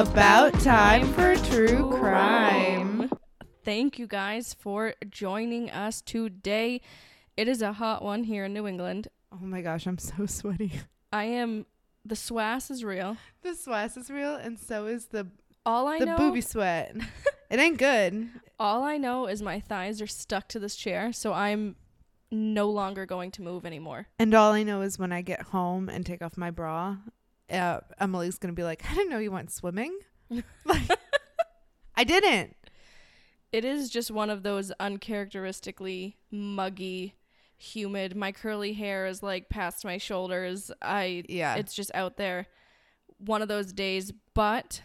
About time for true crime. Thank you guys for joining us today. It is a hot one here in New England. Oh my gosh, I'm so sweaty. I am the swass is real. The sweat is real, and so is the All I the know booby sweat. it ain't good. all I know is my thighs are stuck to this chair, so I'm no longer going to move anymore. And all I know is when I get home and take off my bra, uh, Emily's gonna be like, "I didn't know you went swimming." like, I didn't. It is just one of those uncharacteristically muggy, humid. My curly hair is like past my shoulders. I Yeah. it's just out there. One of those days, but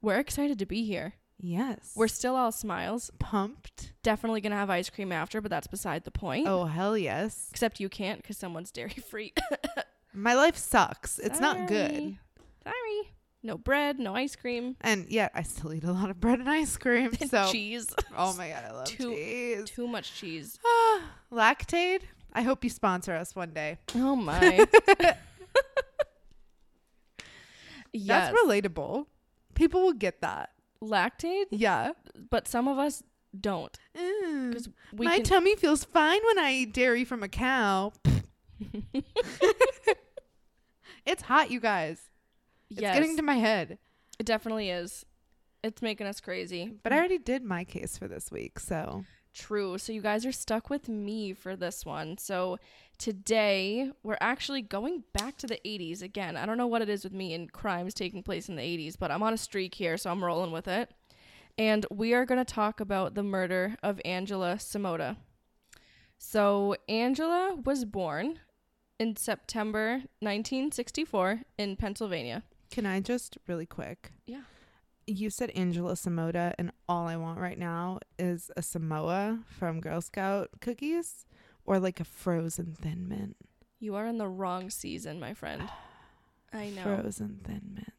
we're excited to be here. yes. We're still all smiles. pumped. Definitely gonna have ice cream after, but that's beside the point. Oh hell yes. Except you can't because someone's dairy free. My life sucks. It's not good. Sorry. No bread, no ice cream, And yet I still eat a lot of bread and ice cream. So cheese. Oh my god, I love Too- cheese. Too much cheese. Lactaid. I hope you sponsor us one day. Oh my. yes. That's relatable. People will get that. Lactate, Yeah. but some of us don't Mm. My can. tummy feels fine when I eat dairy from a cow. It's hot, you guys. It's yes, getting to my head. it definitely is. It's making us crazy. But I already did my case for this week, so True. So you guys are stuck with me for this one. So today we're actually going back to the 80s again. I don't know what it is with me and crimes taking place in the 80s, but I'm on a streak here, so I'm rolling with it. And we are going to talk about the murder of Angela Samota. So Angela was born in September 1964 in Pennsylvania. can I just really quick? Yeah. You said Angela Samoa, and all I want right now is a Samoa from Girl Scout cookies or like a frozen thin mint. You are in the wrong season, my friend. I know. Frozen thin mints.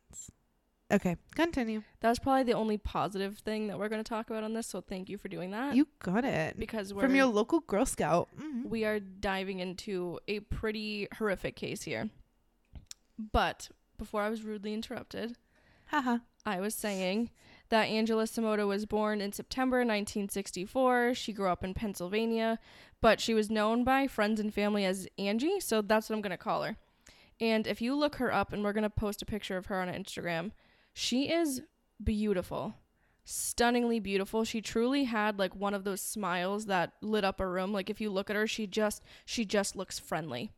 Okay, continue. That was probably the only positive thing that we're going to talk about on this. So thank you for doing that. You got it. because we're From your local Girl Scout. Mhm. we are diving into a pretty horrific case here. But before I was rudely interrupted, Haha. I was saying that Angela Samota was born in September 1964. She grew up in Pennsylvania, but she was known by friends and family as Angie, so that's what I'm going to call her. And if you look her up, and we're going to post a picture of her on Instagram, she is beautiful. Stunningly beautiful. She truly had like one of those smiles that lit up a room. Like if you look at her, she just she just looks friendly.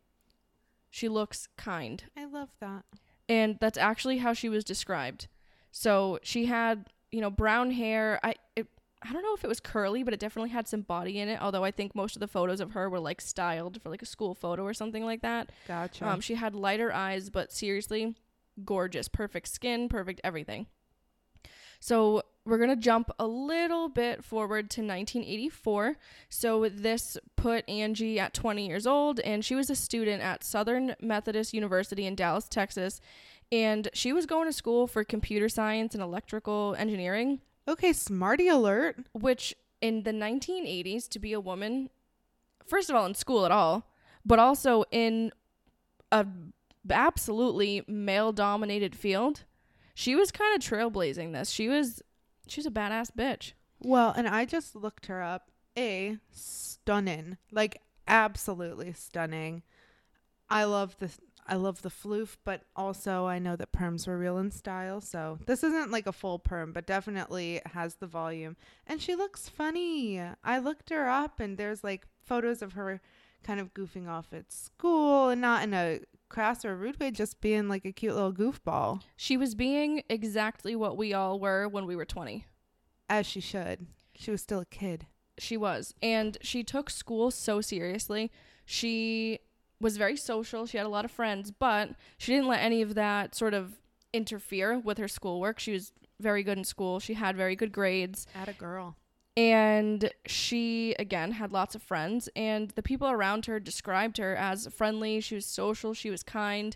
She looks kind I love that. and that's actually how she was described. So she had, you know, brown hair. I it, I don't know if it was curly, but it definitely had some body in it. Although I think most of the photos of her were like styled for like a school photo or something like that. Gotcha. Um, she had lighter eyes, but seriously, gorgeous, perfect skin, perfect everything. So we're gonna jump a little bit forward to 1984. So this put Angie at 20 years old, and she was a student at Southern Methodist University in Dallas, Texas, and she was going to school for computer science and electrical engineering, okay, smarty alert. which in the 1980s to be a woman, first of all in school at all, but also in a absolutely male dominated field. She was kind of trailblazing this. She was she was a badass bitch. Well, and I just looked her up. A stunning, like absolutely stunning. I love the I love the floof, but also I know that perms were real in style. So this isn't like a full perm, but definitely has the volume. And she looks funny. I looked her up, and there's like photos of her kind of goofing off at school, and not in a crass or rude way, just being like a cute little goofball, She was being exactly what we all were when we were 20. as she should. She was still a kid. She was. And she took school so seriously. She was very social. She had a lot of friends, but she didn't let any of that sort of interfere with her schoolwork. She was very good in school. She had very good grades. At a girl. And she, again, had lots of friends. And the people around her described her as friendly. She was social. She was kind.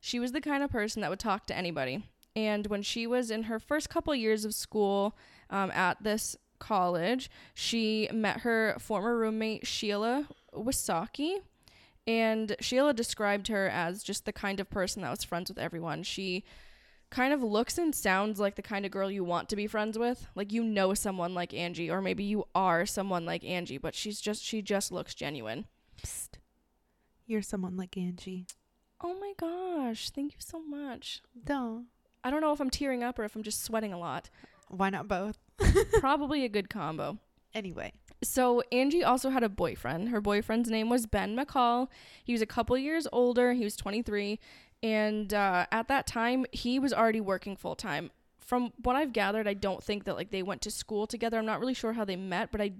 She was the kind of person that would talk to anybody. And when she was in her first couple years of school um, at this college, she met her former roommate, Sheila Wysocki. And Sheila described her as just the kind of person that was friends with everyone. She kind of looks and sounds like the kind of girl you want to be friends with. Like you know someone like Angie or maybe you are someone like Angie, but she's just she just looks genuine. Psst. You're someone like Angie. Oh my gosh, thank you so much. Duh. I don't know if I'm tearing up or if I'm just sweating a lot. Why not both? Probably a good combo. Anyway. So Angie also had a boyfriend. Her boyfriend's name was Ben McCall. He was a couple years older. He was 23, and uh, at that time he was already working full time. From what I've gathered, I don't think that like they went to school together. I'm not really sure how they met, but I,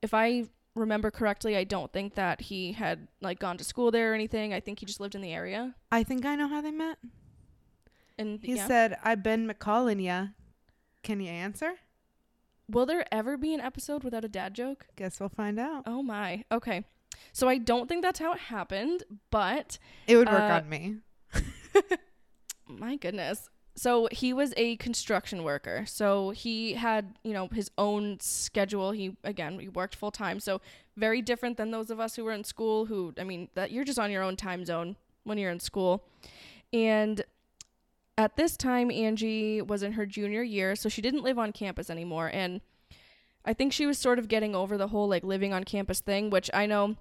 if I remember correctly, I don't think that he had like gone to school there or anything. I think he just lived in the area. I think I know how they met. And He yeah. said, I've been McCalling ya. Can you answer? "Will there ever be an episode without a dad joke?" Guess we'll find out. Oh my. Okay. So I don't think that's how it happened, but It would work Uh, on me. my goodness. So he was a construction worker. So he had, you know, his own schedule. He again, he worked full time. So very different than those of us who were in school who I mean, that you're just on your own time zone when you're in school. And at this time Angie was in her junior year, so she didn't live on campus anymore and I think she was sort of getting over the whole like living on campus thing, which I know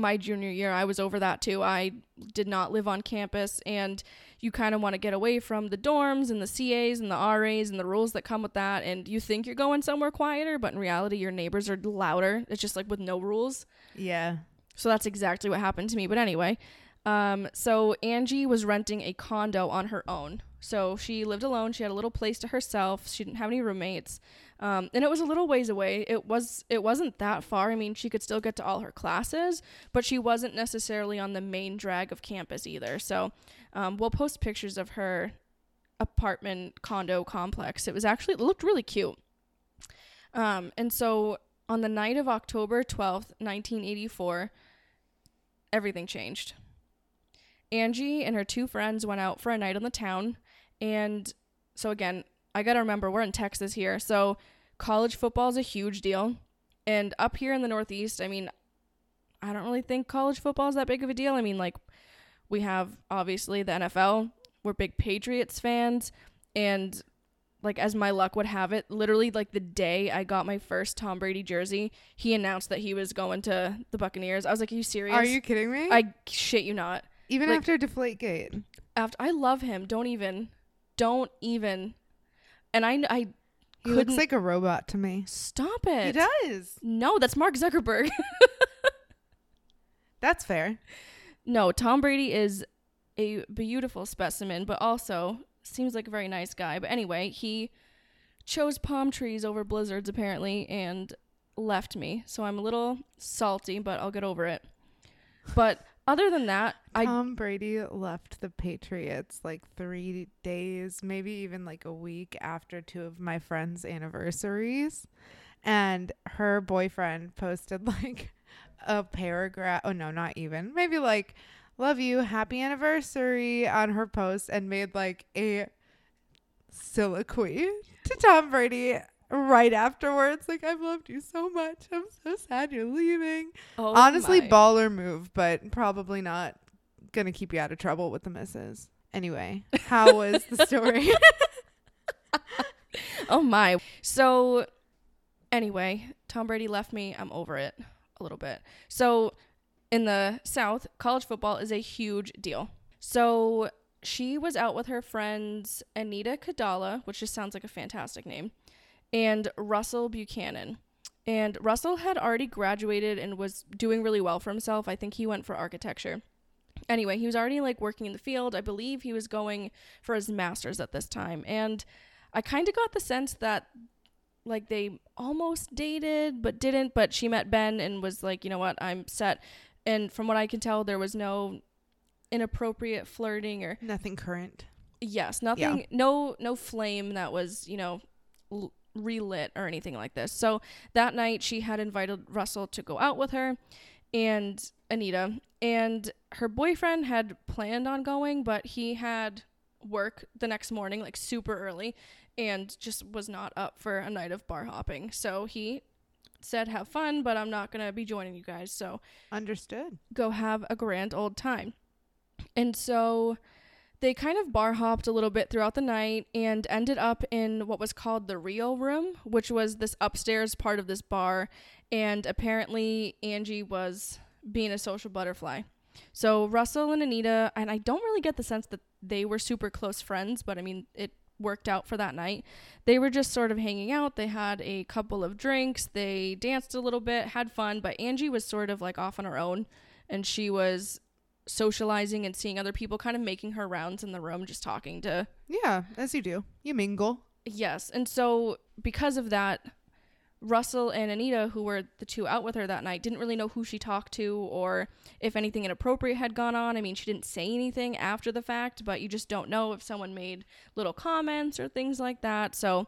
my junior year I was over that too. I did not live on campus and you kind of want to get away from the dorms and the CAs and the RAs and the rules that come with that and you think you're going somewhere quieter, but in reality your neighbors are louder. It's just like with no rules. Yeah. So that's exactly what happened to me. But anyway, um, so Angie was renting a condo on her own. So she lived alone. She had a little place to herself. She didn't have any roommates, um, and it was a little ways away. It was it wasn't that far. I mean, she could still get to all her classes, but she wasn't necessarily on the main drag of campus either. So um, we'll post pictures of her apartment condo complex. It was actually it looked really cute. Um, and so on the night of October 12th, 1984, everything changed. Angie and her two friends went out for a night on the town. And so, again, I got to remember we're in Texas here. So, college football is a huge deal. And up here in the Northeast, I mean, I don't really think college football is that big of a deal. I mean, like, we have obviously the NFL, we're big Patriots fans. And like as my luck would have it, literally like the day I got my first Tom Brady jersey, he announced that he was going to the Buccaneers. I was like, "Are you serious?" Are you kidding me? I shit you not. Even like- after Deflategate. After I love him. Don't even. Don't even. And I I He looks like a robot to me. stop it. He does. No, that's Mark Zuckerberg. That's fair. no, Tom Brady is a beautiful specimen, but also seems like a very nice guy. But anyway, he chose palm trees over blizzards apparently and left me. So I'm a little salty, but I'll get over it. But other than that, I Tom Brady left the Patriots like three days, maybe even like a week after two of my friends' anniversaries. And her boyfriend posted like a paragraph. Oh, no, not even. Maybe like, love you, happy anniversary on her post and made like a soliloquy to Tom Brady right afterwards. Like, I've loved you so much. I'm so sad you're leaving. oh Honestly, my. baller move, but probably not gonna keep you out of trouble with the misses. Anyway, how was the story? Oh my. So anyway, Tom Brady left me. I'm over it a little bit. So in the South, college football is a huge deal. So she was out with her friends Anita Kadala, which just sounds like a fantastic name, and Russell Buchanan. And Russell had already graduated and was doing really well for himself. I think he went for architecture. Anyway, he was already like working in the field. I believe he was going for his master's at this time. And I kind of got the sense that like they almost dated but didn't, but she met Ben and was like, "You know what? I'm set." And from what I can tell, there was no inappropriate flirting or Nothing current. yes, nothing no no flame that was, you know, l- relit or anything like this. So that night she had invited Russell to go out with her and Anita and her boyfriend had planned on going, but he had work the next morning like super early and just was not up for a night of bar hopping. So he said have fun, but I'm not going to be joining you guys. So Understood. go have a grand old time. And so they kind of bar hopped a little bit throughout the night and ended up in what was called the Rio room, which was this upstairs part of this bar. And apparently, Angie was being a social butterfly. So, Russell and Anita, and I don't really get the sense that they were super close friends, but I mean, it worked out for that night. They were just sort of hanging out. They had a couple of drinks, they danced a little bit, had fun, but Angie was sort of like off on her own and she was socializing and seeing other people, kind of making her rounds in the room, just talking to. Yeah, as you do. You mingle. Yes. And so, because of that, Russell and Anita, who were the two out with her that night, didn't really know who she talked to or if anything inappropriate had gone on. I mean, she didn't say anything after the fact, but you just don't know if someone made little comments or things like that. So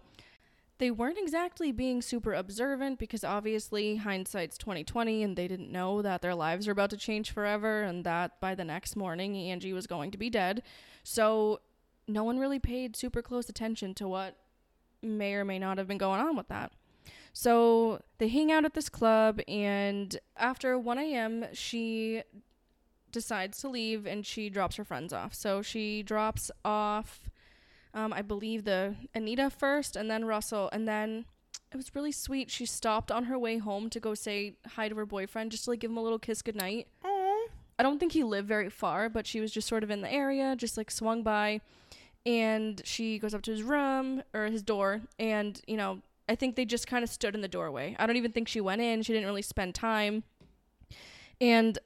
they weren't exactly being super observant because obviously hindsight's 2020 and they didn't know that their lives are about to change forever and that by the next morning Angie was going to be dead. So no one really paid super close attention to what may or may not have been going on with that. So they hang out at this club, and after 1 a.m., she decides to leave and she drops her friends off. So she drops off um, I believe the Anita first, and then Russell, and then it was really sweet. She stopped on her way home to go say hi to her boyfriend, just to like give him a little kiss goodnight. Aww. I don't think he lived very far, but she was just sort of in the area, just like swung by, and she goes up to his room or his door, and you know, I think they just kind of stood in the doorway. I don't even think she went in. She didn't really spend time, and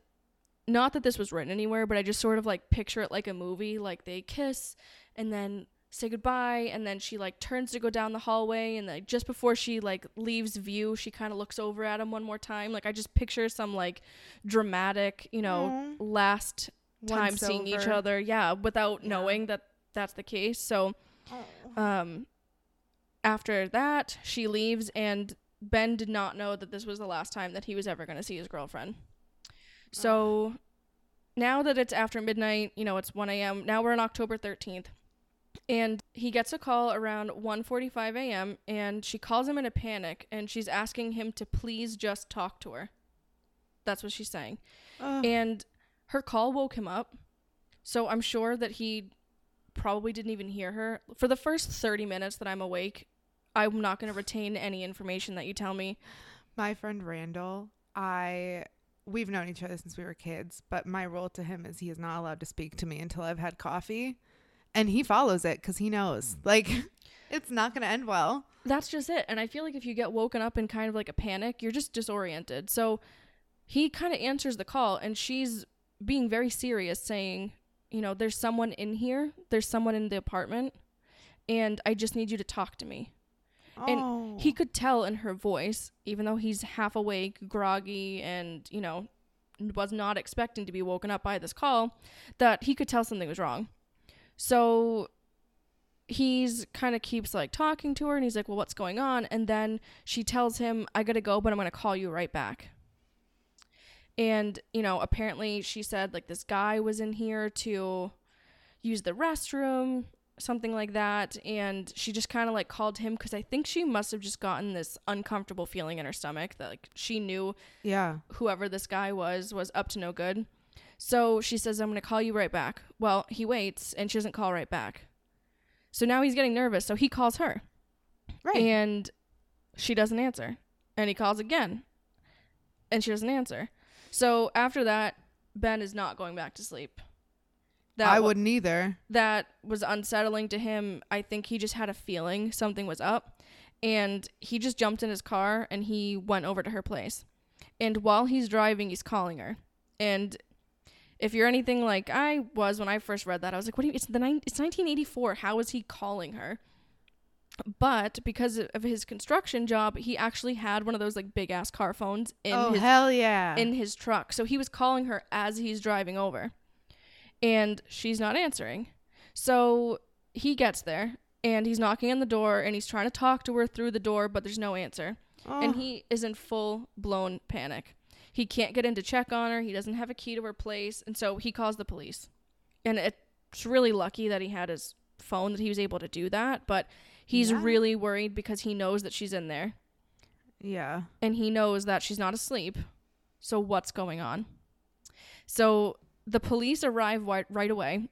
not that this was written anywhere, but I just sort of like picture it like a movie, like they kiss and then say goodbye and then she like turns to go down the hallway and like just before she like leaves view she kind of looks over at him one more time. Like i just picture some like dramatic you know last time Once seeing each other. Yeah without Yeah. knowing that that's the case. So Aw. um after that she leaves and ben did not know that this was the last time that he was ever going to see his girlfriend. So now that it's after midnight you know it's 1 a.m now we're on october 13th and he gets a call around 1:45 a.m. and she calls him in a panic and she's asking him to please just talk to her. That's what she's saying. Ugh. And her call woke him up. So I'm sure that he probably didn't even hear her. For the first 30 minutes that I'm awake, I'm not going to retain any information that you tell me. My friend Randall, I we've known each other since we were kids, but my rule to him is he is not allowed to speak to me until I've had coffee. And he follows it cuz he knows. Mm. Like it's not going to end well. That's just it. And I feel like if you get woken up in kind of like a panic, you're just disoriented. So he kind of answers the call and she's being very serious saying, you know, there's someone in here, there's someone in the apartment, and I just need you to talk to me. And oh. He could tell in her voice, even though he's half awake, groggy, and, you know, was not expecting to be woken up by this call, that he could tell something was wrong. So he's kind of keeps like talking to her and he's like, Well, what's going on? And then she tells him, I gotta go, but I'm gonna call you right back. And, you know, apparently she said like this guy was in here to use the restroom, something like that. And she just kind of like called him because I think she must have just gotten this uncomfortable feeling in her stomach that like she knew yeah. whoever this guy was was up to no good. So she says, I'm going to call you right back. Well, he waits and she doesn't call right back. So now he's getting nervous. So he calls her Right. and she doesn't answer. And he calls again and she doesn't answer. So after that, Ben is not going back to sleep. I wa- wouldn't either. that was unsettling to him. I think he just had a feeling something was up. And he just jumped in his car and he went over to her place. And while he's driving, he's calling her. And if you're anything like I was when I first read that, I was like, "What do you? It's the nine, It's 1984. How is he calling her?" But because of his construction job, he actually had one of those like big ass car phones in oh his hell yeah. in his truck. So he was calling her as he's driving over. And she's not answering. So he gets there and he's knocking on the door and he's trying to talk to her through the door, but there's no answer. oh. And he is in full blown panic. He can't get in to check on her. He doesn't have a key to her place. And so he calls the police. And it's really lucky that he had his phone that he was able to do that. But he's Yeah. really worried because he knows that she's in there yeah. and he knows that she's not asleep. So what's going on? So the police arrive wi- right away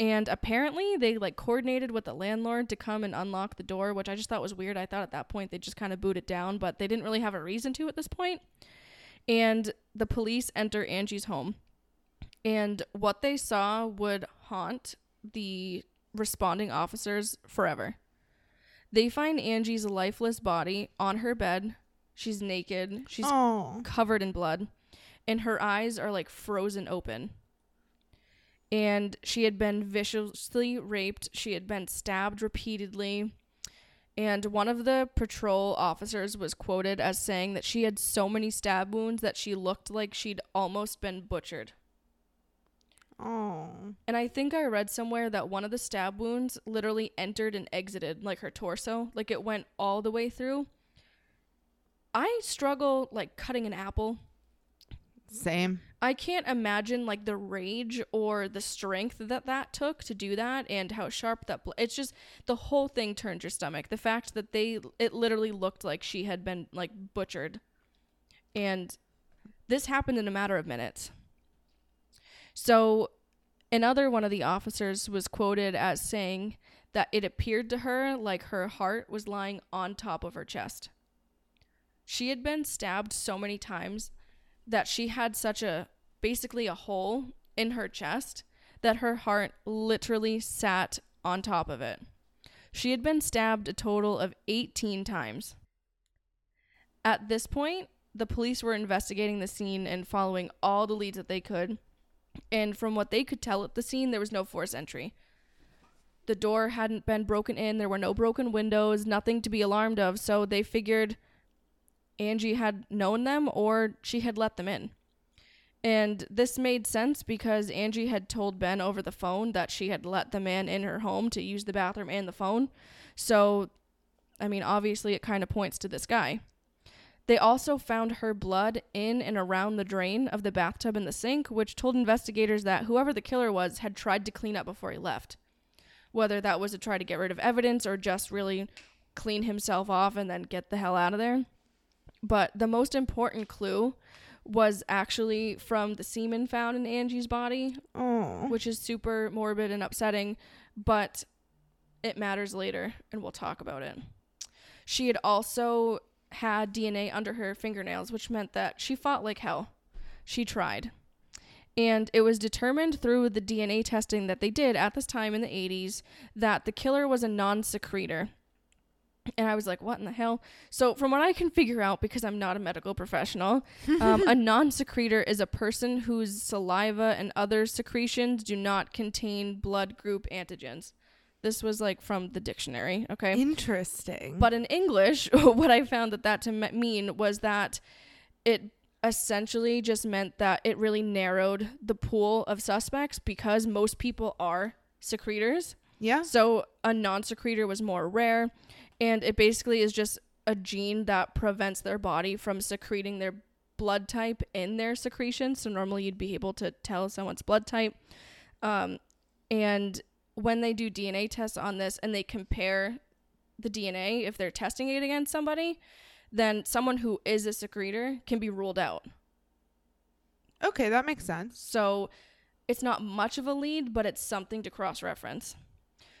And apparently they like coordinated with the landlord to come and unlock the door, which I just thought was weird. I thought at that point they just kind of boot it down, but they didn't really have a reason to at this point. And the police enter Angie's home. And what they saw would haunt the responding officers forever. They find Angie's lifeless body on her bed. She's naked. She's oh. covered in blood, and her eyes are like frozen open. And she had been viciously raped. She had been stabbed repeatedly. And one of the patrol officers was quoted as saying that she had so many stab wounds that she looked like she'd almost been butchered. Oh. And I think I read somewhere that one of the stab wounds literally entered and exited like her torso, like it went all the way through. I struggle like cutting an apple. Same. I can't imagine like the rage or the strength that that took to do that and how sharp that bl- it's just the whole thing turned your stomach. The fact that they it literally looked like she had been like butchered. And this happened in a matter of minutes. So, another one of the officers was quoted as saying that it appeared to her like her heart was lying on top of her chest. She had been stabbed so many times that she had such a basically a hole in her chest that her heart literally sat on top of it. She had been stabbed a total of 18 times. At this point, the police were investigating the scene and following all the leads that they could. And from what they could tell at the scene, there was no forced entry. The door hadn't been broken in, there were no broken windows, nothing to be alarmed of, so they figured Angie had known them or she had let them in. And this made sense because Angie had told Ben over the phone that she had let the man in her home to use the bathroom and the phone. So, I mean, obviously it kind of points to this guy. They also found her blood in and around the drain of the bathtub and the sink, which told investigators that whoever the killer was had tried to clean up before he left. Whether that was to try to get rid of evidence or just really clean himself off and then get the hell out of there. But the most important clue was actually from the semen found in Angie's body, Oh. which is super morbid and upsetting, but it matters later and we'll talk about it. She had also had DNA under her fingernails, which meant that she fought like hell. She tried. And it was determined through the DNA testing that they did at this time in the 80s that the killer was a non secretor. And I was like, what in the hell? So, from what I can figure out, because I'm not a medical professional, um, a non secretor is a person whose saliva and other secretions do not contain blood group antigens. This was like from the dictionary, okay? Interesting. But in English, what I found that that to me- mean was that it essentially just meant that it really narrowed the pool of suspects because most people are secretors. yeah. So a non secretor was more rare. And it basically is just a gene that prevents their body from secreting their blood type in their secretions. So normally you'd be able to tell someone's blood type. Um, and when they do DNA tests on this and they compare the DNA, if they're testing it against somebody, then someone who is a secretor can be ruled out. Okay, that makes sense. So it's not much of a lead, but it's something to cross reference.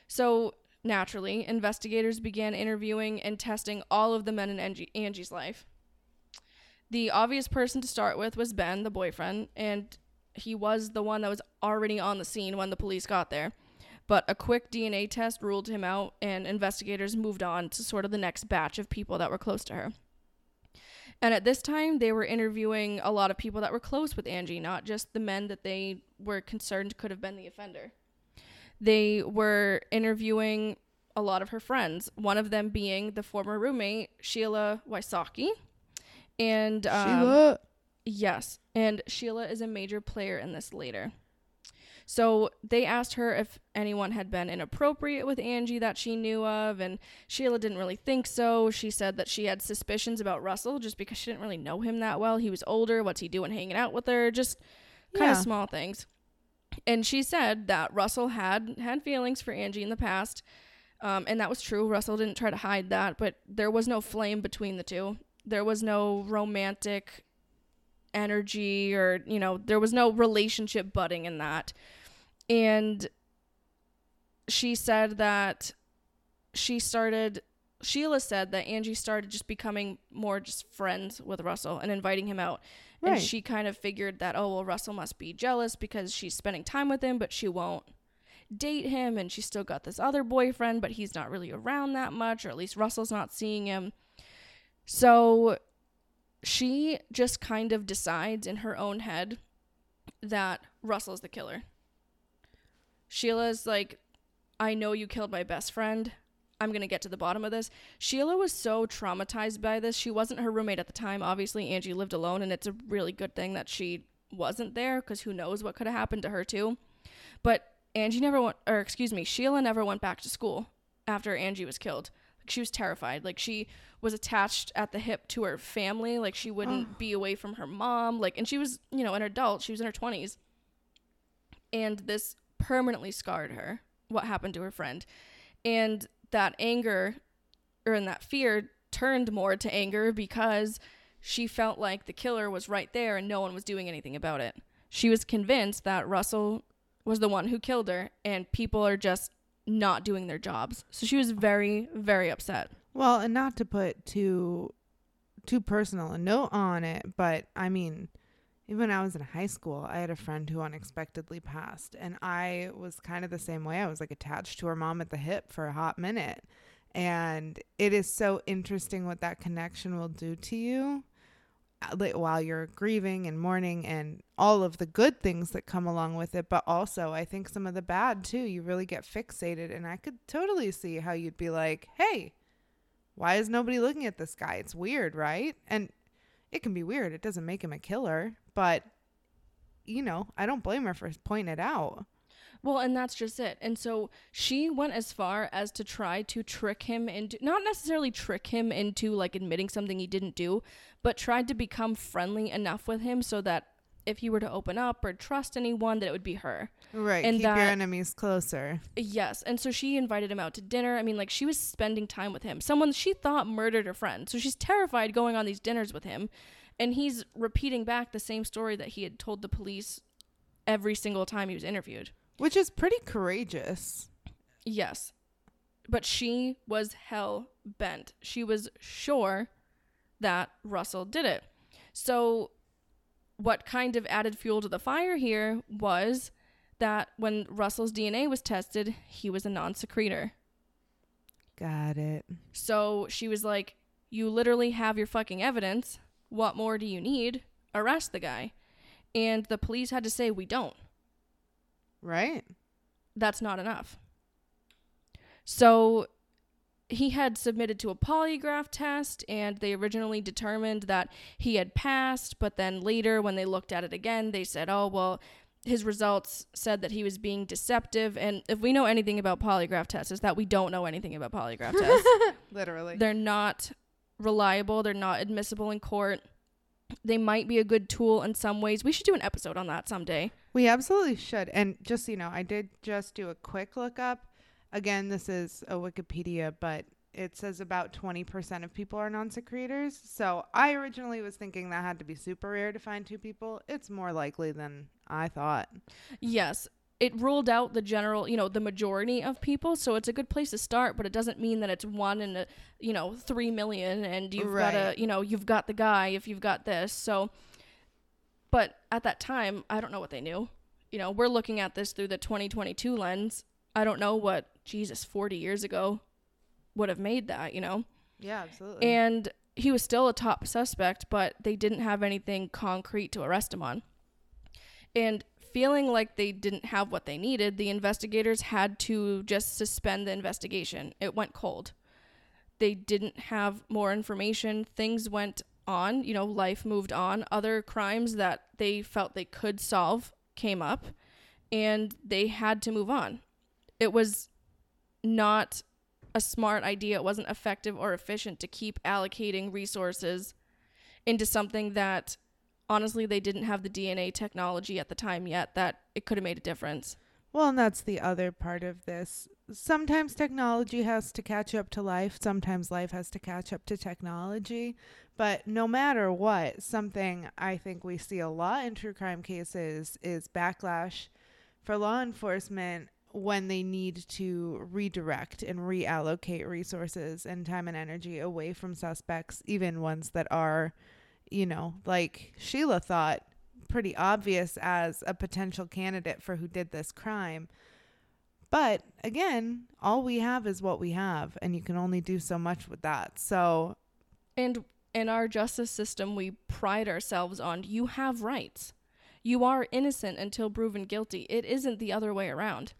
So naturally, investigators began interviewing and testing all of the men in Angie- Angie's life. The obvious person to start with was Ben, the boyfriend, and he was the one that was already on the scene when the police got there. But a quick DNA test ruled him out, and investigators moved on to sort of the next batch of people that were close to her. And at this time, they were interviewing a lot of people that were close with Angie, not just the men that they were concerned could have been the offender. They were interviewing a lot of her friends, one of them being the former roommate, Sheila Wysocki. And um, Sheila. Yes, and Sheila is a major player in this later. So they asked her if anyone had been inappropriate with Angie that she knew of, and Sheila didn't really think so. She said that she had suspicions about Russell just because she didn't really know him that well. He was older. What's he doing hanging out with her? Just kind of Yeah. small things. And she said that Russell had had feelings for Angie in the past, um, and that was true. Russell didn't try to hide that, but there was no flame between the two. There was no romantic energy or you know there was no relationship budding in that and she said that she started Sheila said that Angie started just becoming more just friends with Russell and inviting him out. Right. And she kind of figured that, oh, well, Russell must be jealous because she's spending time with him, but she won't date him. And she's still got this other boyfriend, but he's not really around that much, or at least Russell's not seeing him. So she just kind of decides in her own head that Russell's the killer. Sheila's like, I know you killed my best friend. I'm going to get to the bottom of this. Sheila was so traumatized by this. She wasn't her roommate at the time. Obviously, Angie lived alone, and it's a really good thing that she wasn't there because who knows what could have happened to her, too. But Angie never went, or excuse me, Sheila never went back to school after Angie was killed. She was terrified. Like, she was attached at the hip to her family. Like, she wouldn't be away from her mom. Like, and she was, you know, an adult. She was in her 20s. And this permanently scarred her, what happened to her friend. And that anger or in that fear turned more to anger because she felt like the killer was right there and no one was doing anything about it. She was convinced that Russell was the one who killed her and people are just not doing their jobs. So she was very very upset. Well, and not to put too too personal a note on it, but I mean, even when I was in high school, I had a friend who unexpectedly passed, and I was kind of the same way. I was like attached to her mom at the hip for a hot minute. And it is so interesting what that connection will do to you uh, while you're grieving and mourning and all of the good things that come along with it. But also, I think some of the bad too. You really get fixated. And I could totally see how you'd be like, hey, why is nobody looking at this guy? It's weird, right? And it can be weird. It doesn't make him a killer, but you know, I don't blame her for pointing it out. Well, and that's just it. And so she went as far as to try to trick him into not necessarily trick him into like admitting something he didn't do, but tried to become friendly enough with him so that if he were to open up or trust anyone that it would be her. Right. And keep your enemies closer. Yes. And so she invited him out to dinner. I mean, like she was spending time with him. Someone she thought murdered her friend. So she's terrified going on these dinners with him. And he's repeating back the same story that he had told the police every single time he was interviewed. Which is pretty courageous. Yes. But she was hell bent. She was sure that Russell did it. So, what kind of added fuel to the fire here was that when Russell's DNA was tested, he was a non secretor. Got it. So she was like, You literally have your fucking evidence. What more do you need? Arrest the guy. And the police had to say, We don't. Right? That's not enough. So he had submitted to a polygraph test, and they originally determined that he had passed, but then later, when they looked at it again, they said, Oh, well, his results said that he was being deceptive. And if we know anything about polygraph tests, is that we don't know anything about polygraph tests. Literally. They're not reliable. They're not admissible in court. They might be a good tool in some ways. We should do an episode on that someday. We absolutely should. And just so you know, I did just do a quick look up. Again, this is a Wikipedia, but it says about 20% of people are non secretors. So I originally was thinking that had to be super rare to find two people. It's more likely than I thought. Yes, it ruled out the general, you know, the majority of people. So it's a good place to start, but it doesn't mean that it's one in a, you know, three million, and you've got a, you know, you've got the guy if you've got this. So, but at that time, I don't know what they knew. You know, we're looking at this through the 2022 lens. I don't know what Jesus 40 years ago would have made that. You know. Yeah, absolutely. And he was still a top suspect, but they didn't have anything concrete to arrest him on. And feeling like they didn't have what they needed, the investigators had to just suspend the investigation. It went cold. They didn't have more information. Things went on, you know, life moved on. Other crimes that they felt they could solve came up, and they had to move on. It was not a smart idea. It wasn't effective or efficient to keep allocating resources into something that honestly they didn't have the DNA technology at the time yet that it could have made a difference. Well, and that's the other part of this. Sometimes technology has to catch up to life, sometimes life has to catch up to technology. But no matter what, something I think we see a lot in true crime cases is backlash for law enforcement when they need to redirect and reallocate resources and time and energy away from suspects, even ones that are, you know, like Sheila thought pretty obvious as a potential candidate for who did this crime. But again, all we have is what we have, and you can only do so much with that. So, And in our justice system, we pride ourselves on you have rights. You are innocent until proven guilty. It isn't the other way around.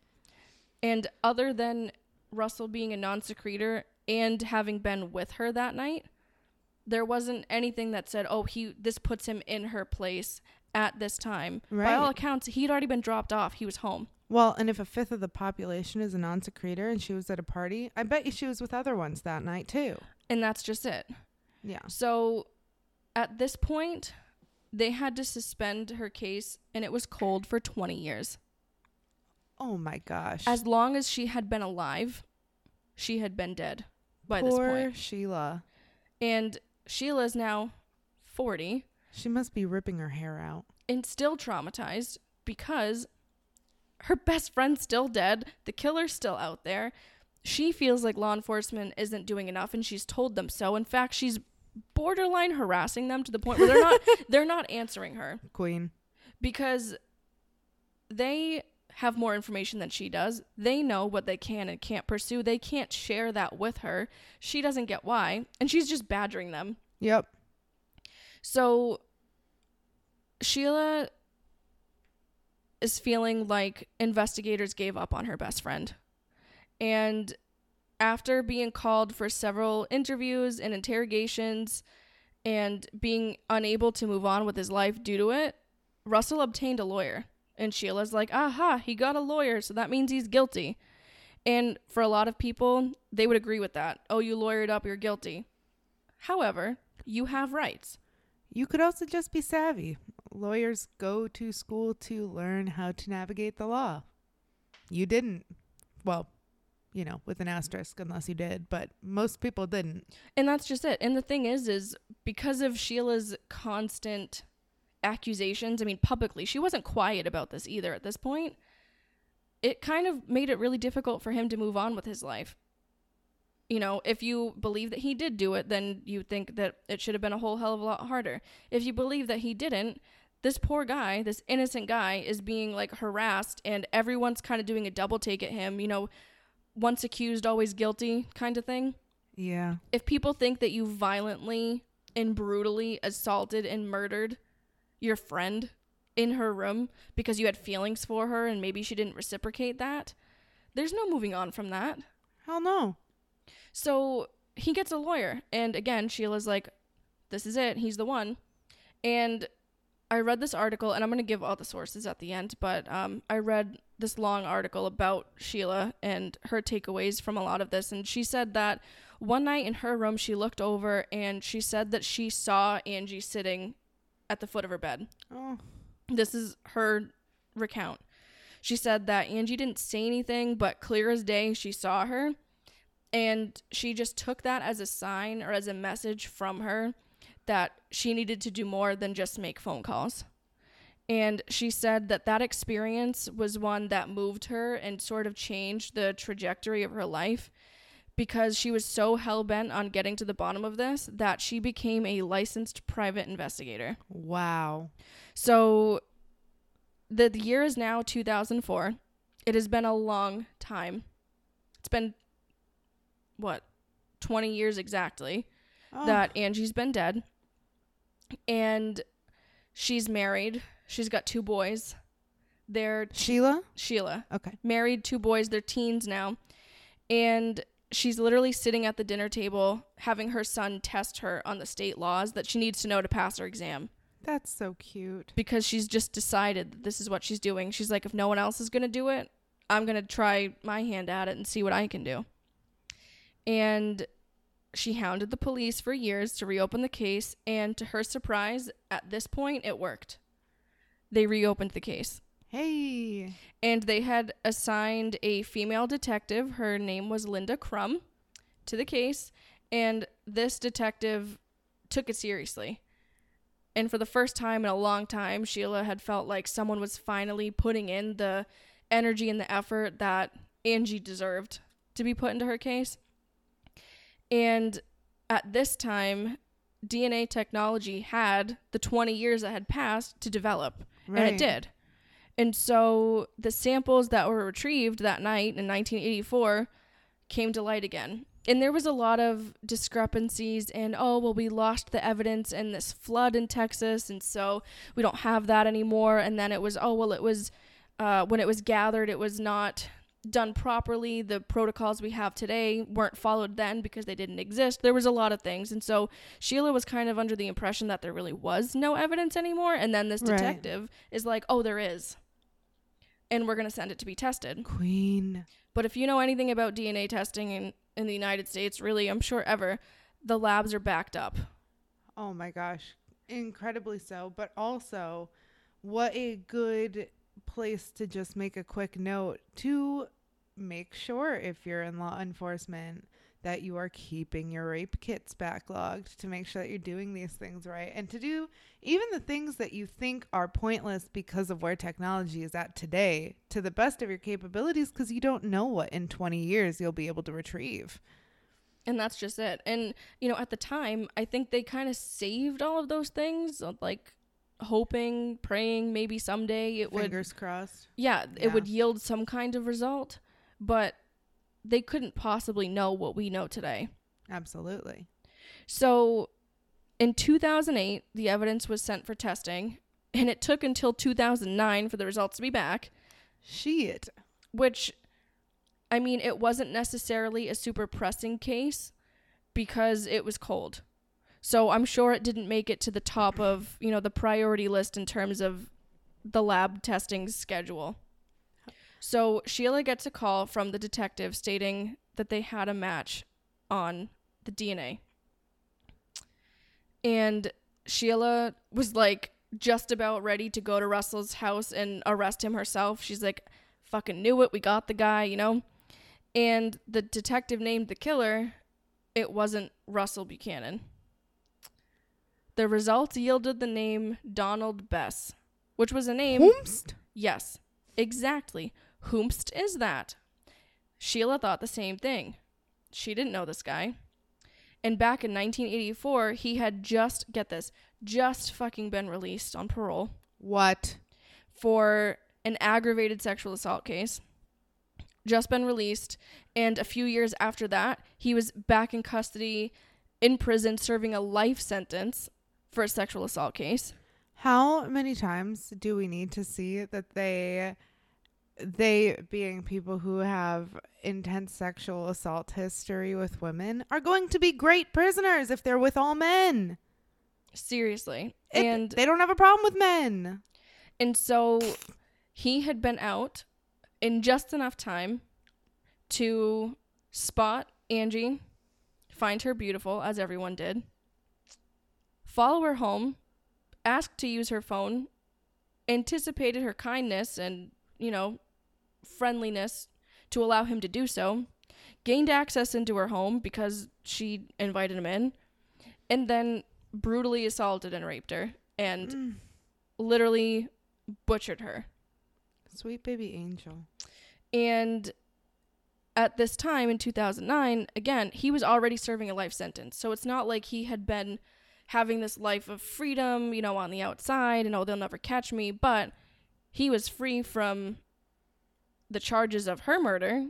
And other than Russell being a non secretor and having been with her that night, there wasn't anything that said, "Oh, he this puts him in her place at this time." By all accounts, he'd already been dropped off. He was home. well, and if a fifth of the population is a non secretor and she was at a party, I bet you she was with other ones that night too. And that's just it. Yeah. So at this point, they had to suspend her case and it was cold for 20 years. Oh my gosh. As long as she had been alive, she had been dead by this Poor point. Sheila. And Sheila's now 40 She must be ripping her hair out. and still traumatized because her best friend's still dead, the killer's still out there. She feels like law enforcement isn't doing enough and she's told them so. In fact, she's borderline harassing them to the point where they're not they're not answering her. Queen. because they have more information than she does. They know what they can and can't pursue. They can't share that with her. She doesn't get why, and she's just badgering them. Yep. So Sheila is feeling like investigators gave up on her best friend. And after being called for several interviews and interrogations and being unable to move on with his life due to it, Russell obtained a lawyer. And Sheila's like, aha, he got a lawyer, so that means he's guilty. And for a lot of people, they would agree with that. Oh, you lawyered up, you're guilty. However, you have rights. You could also just be savvy. Lawyers go to school to learn how to navigate the law. You didn't. Well, you know, with an asterisk, unless you did, but most people didn't. And that's just it. And the thing is, is because of Sheila's constant accusations, I mean, publicly, she wasn't quiet about this either at this point. It kind of made it really difficult for him to move on with his life. You know, if you believe that he did do it, then you think that it should have been a whole hell of a lot harder. If you believe that he didn't, this poor guy, this innocent guy, is being like harassed, and everyone's kind of doing a double take at him. You know, once accused, always guilty kind of thing Yeah. if people think that you violently and brutally assaulted and murdered your friend in her room because you had feelings for her and maybe she didn't reciprocate that, there's no moving on from that. Hell no. So he gets a lawyer. And again, Sheila's like, this is it. He's the one. And I read this article, and I'm going to give all the sources at the end, but um, I read this long article about Sheila and her takeaways from a lot of this. And she said that one night in her room, she looked over and she said that she saw Angie sitting at the foot of her bed. Oh, This is her recount. She said that Angie didn't say anything, but clear as day, she saw her. And she just took that as a sign or as a message from her that she needed to do more than just make phone calls. And she said that that experience was one that moved her and sort of changed the trajectory of her life because she was so hell bent on getting to the bottom of this that she became a licensed private investigator. wow. So the, the year is now 2004. It has been a long time. It's been what 20 years exactly Oh, that Angie's been dead. And she's married. She's got two boys. They're Sheila? Sheila, Okay. married, two boys, they're teens now. And she's literally sitting at the dinner table having her son test her on the state laws that she needs to know to pass her exam That's so cute. because she's just decided that this is what she's doing. She's like, if no one else is going to do it, I'm going to try my hand at it and see what I can do. And she hounded the police for years to reopen the case. And to her surprise, at this point, it worked. They reopened the case. Hey. And they had assigned a female detective. Her name was Linda Crum to the case. And this detective took it seriously. And for the first time in a long time, Sheila had felt like someone was finally putting in the energy and the effort that Angie deserved to be put into her case. And at this time, DNA technology had the 20 years that had passed to develop, and it did. And so the samples that were retrieved that night in 1984 came to light again. And there was a lot of discrepancies and oh well we lost the evidence in this flood in Texas and so we don't have that anymore. And then it was oh well it was uh, when it was gathered it was not done properly. The protocols we have today weren't followed then because they didn't exist. There was a lot of things. And so sheila was kind of under the impression that there really was no evidence anymore. And then this Right. detective is like oh there is and we're going to send it to be tested Queen. but if you know anything about dna testing in, in the united states really i'm sure ever the labs are backed up Oh my gosh. Incredibly so. But also, what a good place to just make a quick note to make sure if you're in law enforcement that you are keeping your rape kits backlogged to make sure that you're doing these things right and to do even the things that you think are pointless because of where technology is at today to the best of your capabilities because you don't know what in 20 years you'll be able to retrieve. and that's just it and you know at the time i think they kind of saved all of those things uh, like hoping praying maybe someday it would Fingers crossed. yeah, Yeah. it would yield some kind of result but they couldn't possibly know what we know today Absolutely. so in 2008 the evidence was sent for testing and it took until 2009 for the results to be back Shit. which I mean, it wasn't necessarily a super pressing case because it was cold. So I'm sure it didn't make it to the top of, you know, the priority list in terms of the lab testing schedule. So Sheila gets a call from the detective stating that they had a match on the DNA. And Sheila was like just about ready to go to Russell's house and arrest him herself. She's like, fucking knew it. We got the guy, you know? And the detective named the killer. It wasn't Russell Buchanan. The results yielded the name Donald Bess, which was a name. Whomst? Yes, exactly. Whomst is that? Sheila thought the same thing. She didn't know this guy. And back in 1984, he had just, get this, just fucking been released on parole What? for an aggravated sexual assault case. Just been released. And a few years after that, he was back in custody in prison serving a life sentence for a sexual assault case. How many times do we need to see that they they being people who have intense sexual assault history with women are going to be great prisoners if they're with all men. Seriously. It- and they don't have a problem with men. And so he had been out in just enough time to spot Angie, find her beautiful, as everyone did, follow her home, ask to use her phone, anticipated her kindness and, you know, friendliness to allow him to do so, gained access into her home because she invited him in, and then brutally assaulted and raped her and Mm. literally butchered her. Sweet baby angel. And at this time in 2009, again, he was already serving a life sentence. So it's not like he had been having this life of freedom, you know, on the outside and oh, they'll never catch me. But he was free from the charges of her murder.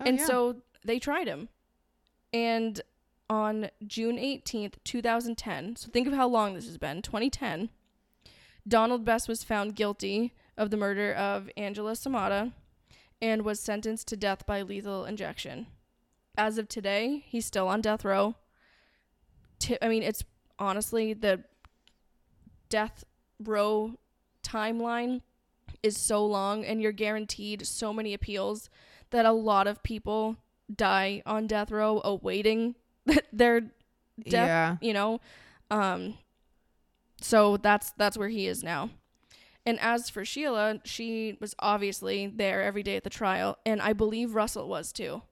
Oh, and yeah. so they tried him. And on June 18th, 2010, so think of how long this has been 2010, Donald Bess was found guilty of the murder of Angela Samota and was sentenced to death by lethal injection. As of today, he's still on death row. Ti- I mean, it's honestly the death row timeline is so long, and you're guaranteed so many appeals that a lot of people die on death row awaiting their death yeah. you know? Um so that's that's where he is now. And as for sheila she was obviously there every day at the trial and i believe russell was too.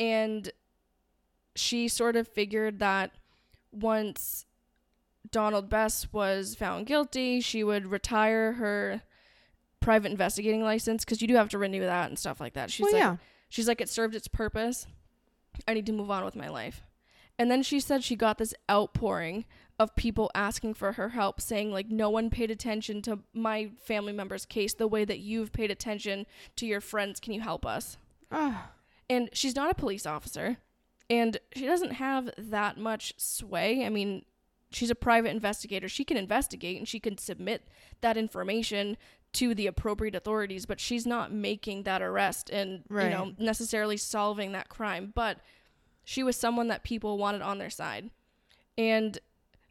And she sort of figured that once donald Bess was found guilty she would retire her private investigating license because you do have to renew that and stuff like that. She's well, like, yeah. she's like, it served its purpose. I need to move on with my life. And then she said she got this outpouring of people asking for her help, saying like no one paid attention to my family member's case the way that you've paid attention to your friends. Can you help us? And she's not a police officer, and she doesn't have that much sway. I mean, she's a private investigator. She can investigate and she can submit that information to the appropriate authorities, but she's not making that arrest and you know necessarily solving that crime. But she was someone that people wanted on their side. And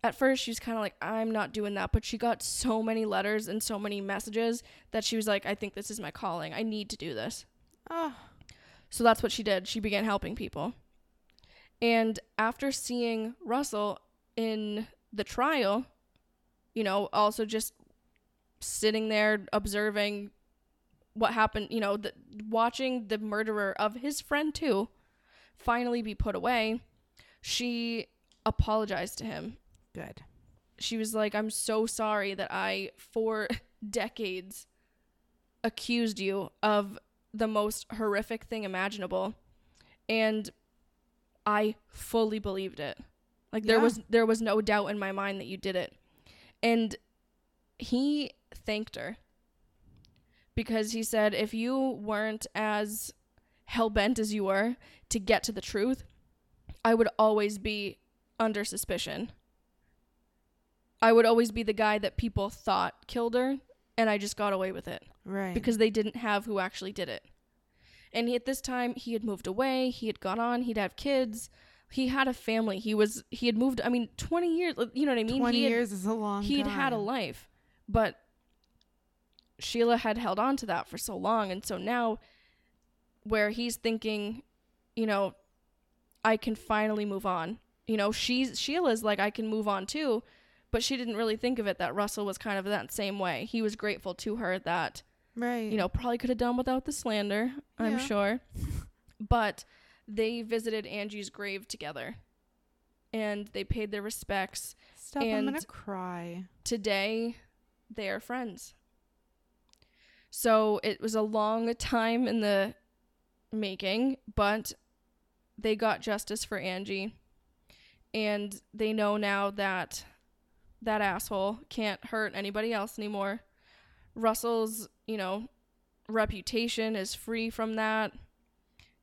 at first she was kind of like I'm not doing that, but she got so many letters and so many messages that she was like I think this is my calling. I need to do this. ah, So that's what she did. She began helping people. And after seeing Russell in the trial, you know, also just sitting there observing what happened, you know, the, watching the murderer of his friend too finally be put away, she apologized to him. good. She was like, I'm so sorry that I, for decades, accused you of the most horrific thing imaginable. And I fully believed it. Like there Yeah. was there was no doubt in my mind that you did it. And he thanked her because he said if you weren't as hell bent as you were to get to the truth, I would always be under suspicion. I would always be the guy that people thought killed her, and I just got away with it Right. because they didn't have who actually did it. And he, at this time, he had moved away. He had gone on. He'd have kids. He had a family. He was he had moved. I mean, twenty years. Uh, you know what I mean? 20 he had, years is a long He had time. had a life, but Sheila had held on to that for so long, and so now, where he's thinking, you know, I can finally move on. You know, she's Sheila's like I can move on too, but she didn't really think of it that Russell was kind of that same way. He was grateful to her that Right. you know, probably could have done without the slander, I'm sure. But they visited Angie's grave together and they paid their respects. Stop. I'm to cry. Today, they are friends. So it was a long time in the making, but they got justice for Angie. And they know now that that asshole can't hurt anybody else anymore. Russell's, you know, reputation is free from that.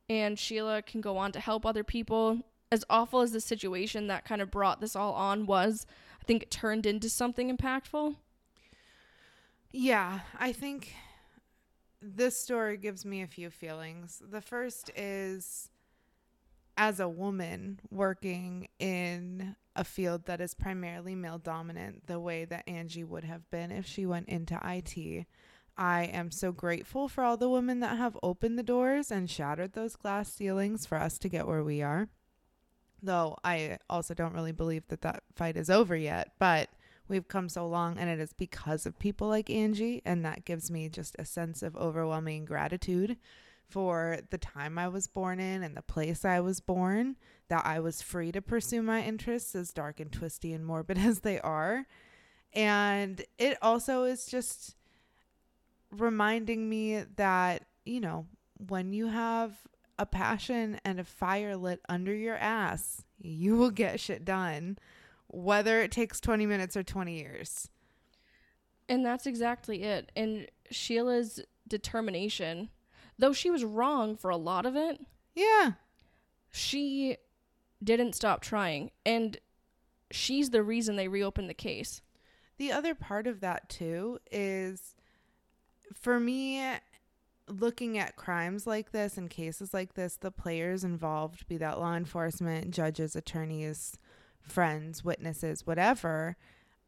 And Sheila can go on to help other people. As awful as the situation that kind of brought this all on was, I think it turned into something impactful. Yeah, I think this story gives me a few feelings. The first is as a woman working in a field that is primarily male dominant, the way that Angie would have been if she went into IT. I am so grateful for all the women that have opened the doors and shattered those glass ceilings for us to get where we are. Though I also don't really believe that that fight is over yet, but we've come so long and it is because of people like Angie and that gives me just a sense of overwhelming gratitude for the time I was born in and the place I was born that I was free to pursue my interests as dark and twisty and morbid as they are and it also is just reminding me that you know when you have a passion and a fire lit under your ass you will get shit done whether it takes 20 minutes or 20 years. And that's exactly it. And Sheila's determination, though she was wrong for a lot of it, Yeah. she didn't stop trying. And she's the reason they reopened the case. The other part of that too is for me looking at crimes like this and cases like this, the players involved, be that law enforcement, judges, attorneys, friends, witnesses, whatever,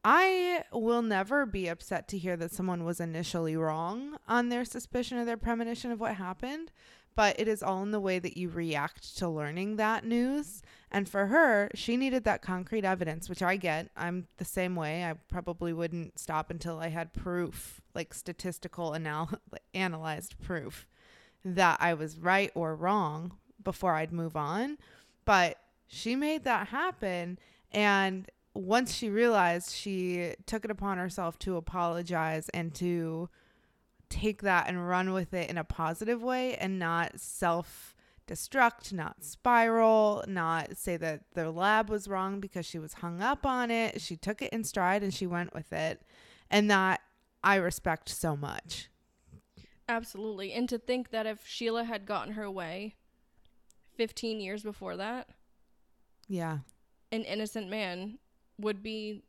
I will never be upset to hear that someone was initially wrong on their suspicion or their premonition of what happened. But it is all in the way that you react to learning that news. And for her, she needed that concrete evidence, which I get. I'm the same way. I probably wouldn't stop until I had proof, like statistical anal- analyzed proof, that I was right or wrong before I'd move on. But she made that happen. And once she realized, she took it upon herself to apologize and to take that and run with it in a positive way and not self destruct, not spiral, not say that the lab was wrong because she was hung up on it. She took it in stride and she went with it. And that I respect so much. Absolutely. And to think that if Sheila had gotten her way 15 years before that, Yeah. an innocent man would be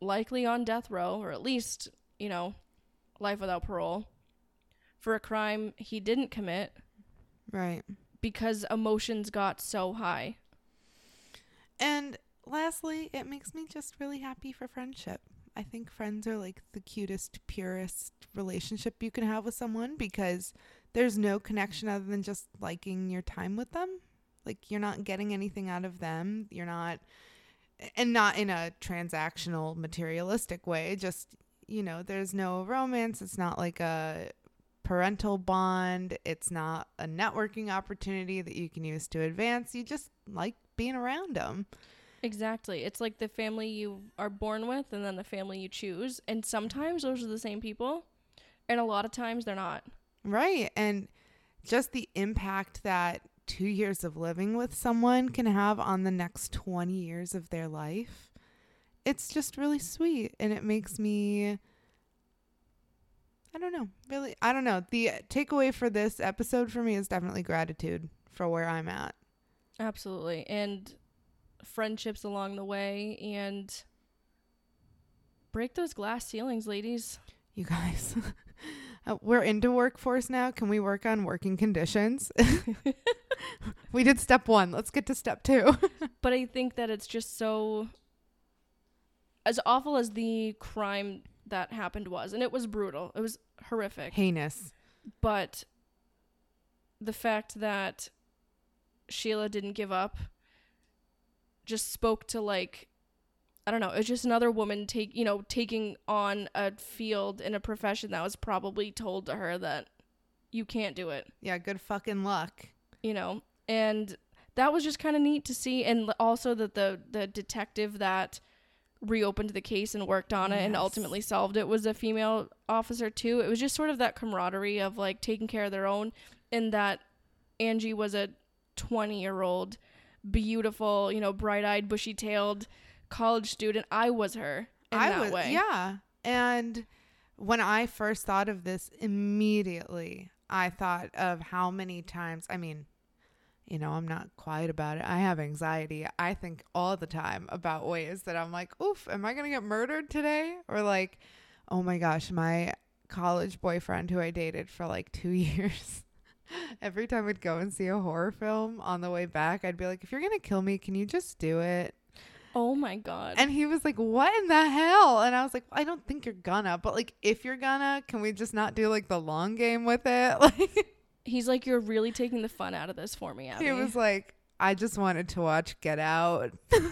likely on death row, or at least, you know, life without parole, for a crime he didn't commit Right. because emotions got so high. And lastly, it makes me just really happy for friendship. I think friends are like the cutest, purest relationship you can have with someone because there's no connection other than just liking your time with them. Like you're not getting anything out of them. You're not and not in a transactional materialistic way, just you know, there's no romance. It's not like a parental bond. It's not a networking opportunity that you can use to advance. You just like being around them. Exactly. It's like the family you are born with and then the family you choose. And sometimes those are the same people. And a lot of times they're not. Right. And just the impact that two years of living with someone can have on the next 20 years of their life. It's just really sweet. And it makes me, I don't know, really, I don't know. The takeaway for this episode for me is definitely gratitude for where I'm at. Absolutely. And friendships along the way and break those glass ceilings, ladies. You guys, uh, we're into workforce now. Can we work on working conditions? we did step one. Let's get to step two. But I think that it's just so as awful as the crime that happened was, and it was brutal. It was horrific. Heinous. But the fact that Sheila didn't give up just spoke to like I don't know, it's just another woman take you know, taking on a field in a profession that was probably told to her that you can't do it, Yeah, good fucking luck. you know. And that was just kind of neat to see and also that the the detective that reopened the case and worked on it and ultimately solved it was a female officer too. It was just sort of that camaraderie of like taking care of their own and that Angie was a 20-year-old beautiful, you know, bright-eyed, bushy-tailed college student. I was her in I that was, way. Yeah. And when I first thought of this, immediately I thought of how many times, I mean, you know, I'm not quiet about it. I have anxiety. I think all the time about ways that I'm like, oof, am I going to get murdered today? Or like, oh my gosh, my college boyfriend who I dated for like two years. Every time we'd go and see a horror film on the way back, I'd be like, if you're going to kill me, can you just do it? Oh my god. And he was like, "What in the hell?" And I was like, "I don't think you're gonna, but like, if you're gonna, can we just not do like the long game with it?" Like, He's like, "You're really taking the fun out of this for me, Abby." he was like, "I just wanted to watch Get Out."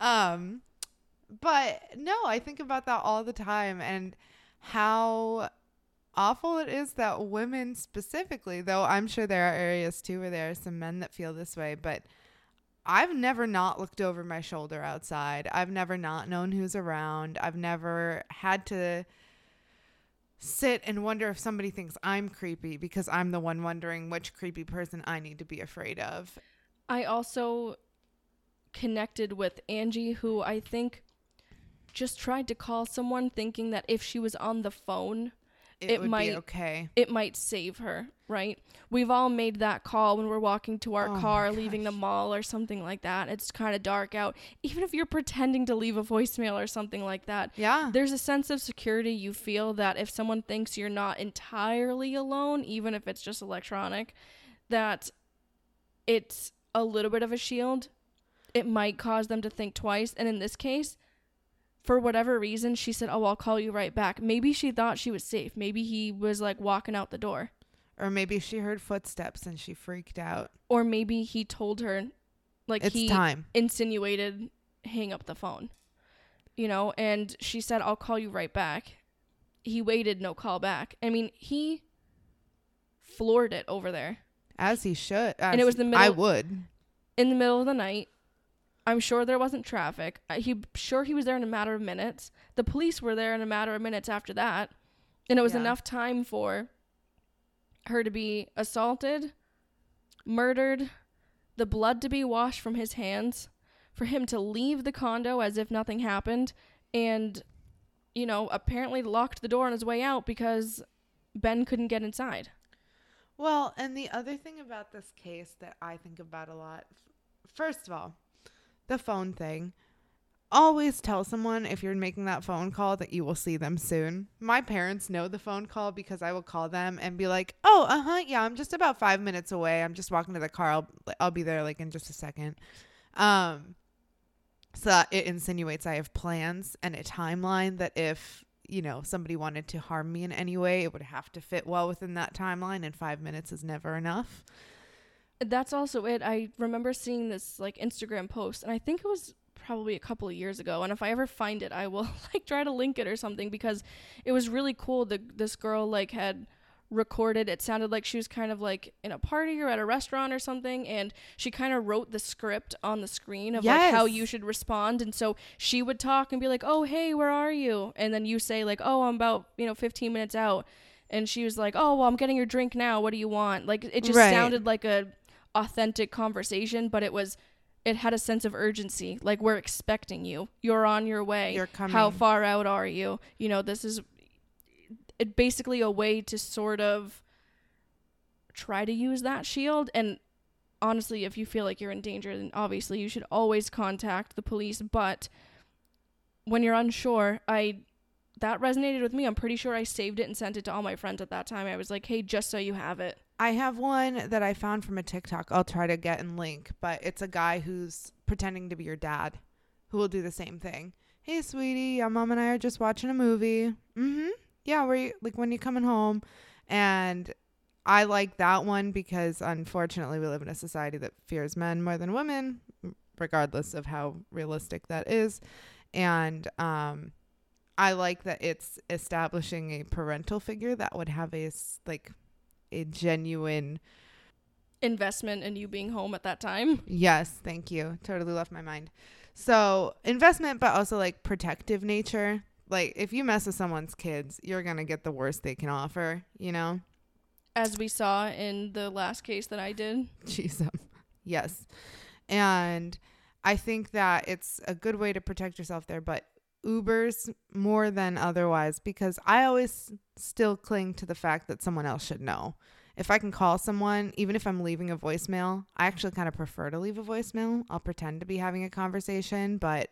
um, but no, I think about that all the time and how awful it is that women specifically, though I'm sure there are areas too where there are some men that feel this way, but I've never not looked over my shoulder outside. I've never not known who's around. I've never had to sit and wonder if somebody thinks I'm creepy because I'm the one wondering which creepy person I need to be afraid of. I also connected with Angie, who I think just tried to call someone thinking that if she was on the phone, It, It might- okay. it might save her, right? We've all made that call when we're walking to our Oh car, leaving the mall or something like that. It's kind of dark out. Even if you're pretending to leave a voicemail or something like that, Yeah. there's a sense of security you feel that if someone thinks you're not entirely alone, even if it's just electronic, that it's a little bit of a shield. It might cause them to think twice. And in this case, for whatever reason, she said, Oh, I'll call you right back. Maybe she thought she was safe. Maybe he was like walking out the door. Or maybe she heard footsteps and she freaked out. Or maybe he told her, like, It's he time. insinuated, hang up the phone. You know, and she said, I'll call you right back. He waited, no call back. I mean, he floored it over there As he should. And it was As the I would. in the middle of the night. I'm sure there wasn't traffic. Uh, He sure he was there in a matter of minutes. The police were there in a matter of minutes after that, and it was Yeah. enough time for her to be assaulted, murdered, the blood to be washed from his hands, for him to leave the condo as if nothing happened, and you know apparently locked the door on his way out because Ben couldn't get inside. Well, and the other thing about this case that I think about a lot, first of all, the phone thing. Always tell someone if you're making that phone call that you will see them soon. My parents know the phone call because I will call them and be like, "Oh, uh huh, yeah, I'm just about five minutes away. I'm just walking to the car. I'll I'll be there like in just a second. Um, so it insinuates I have plans and a timeline that if you know somebody wanted to harm me in any way, it would have to fit well within that timeline, and five minutes is never enough. That's also it. I remember seeing this like Instagram post, and I think it was probably a couple of years ago. And if I ever find it, I will like try to link it or something because it was really cool. The this girl like had recorded. It sounded like she was kind of like in a party or at a restaurant or something, and she kind of wrote the script on the screen of like how you should respond. And so she would talk and be like, "Oh, hey, where are you?" And then you say like, "Oh, I'm about you know 15 minutes out." And she was like, "Oh, well, I'm getting your drink now. What do you want?" Like it just Right. sounded like a authentic conversation, but it was it had a sense of urgency. Like we're expecting you. You're on your way. You're coming. How far out are you? You know, this is it basically a way to sort of try to use that shield and honestly, if you feel like you're in danger, then obviously you should always contact the police, but when you're unsure, I that resonated with me. I'm pretty sure I saved it and sent it to all my friends at that time. I was like, "Hey, just so you have it." I have one that I found from a TikTok. I'll try to get and link, but it's a guy who's pretending to be your dad who will do the same thing. Hey, sweetie, your mom and I are just watching a movie. Mm-hmm. Yeah, where you like when you coming home? And I like that one because unfortunately we live in a society that fears men more than women, regardless of how realistic that is. And um I like that it's establishing a parental figure that would have a like a genuine Investment in you being home at that time. yes thank you. Totally left my mind. So investment but also like protective nature. Like if you mess with someone's kids you're gonna get the worst they can offer you know? As we saw in the last case that I did. jeez um, yes. And i think that it's a good way to protect yourself there but ubers more than otherwise because i always still cling to the fact that someone else should know if I can call someone, even if I'm leaving a voicemail, I actually kind of prefer to leave a voicemail. I'll pretend to be having a conversation, but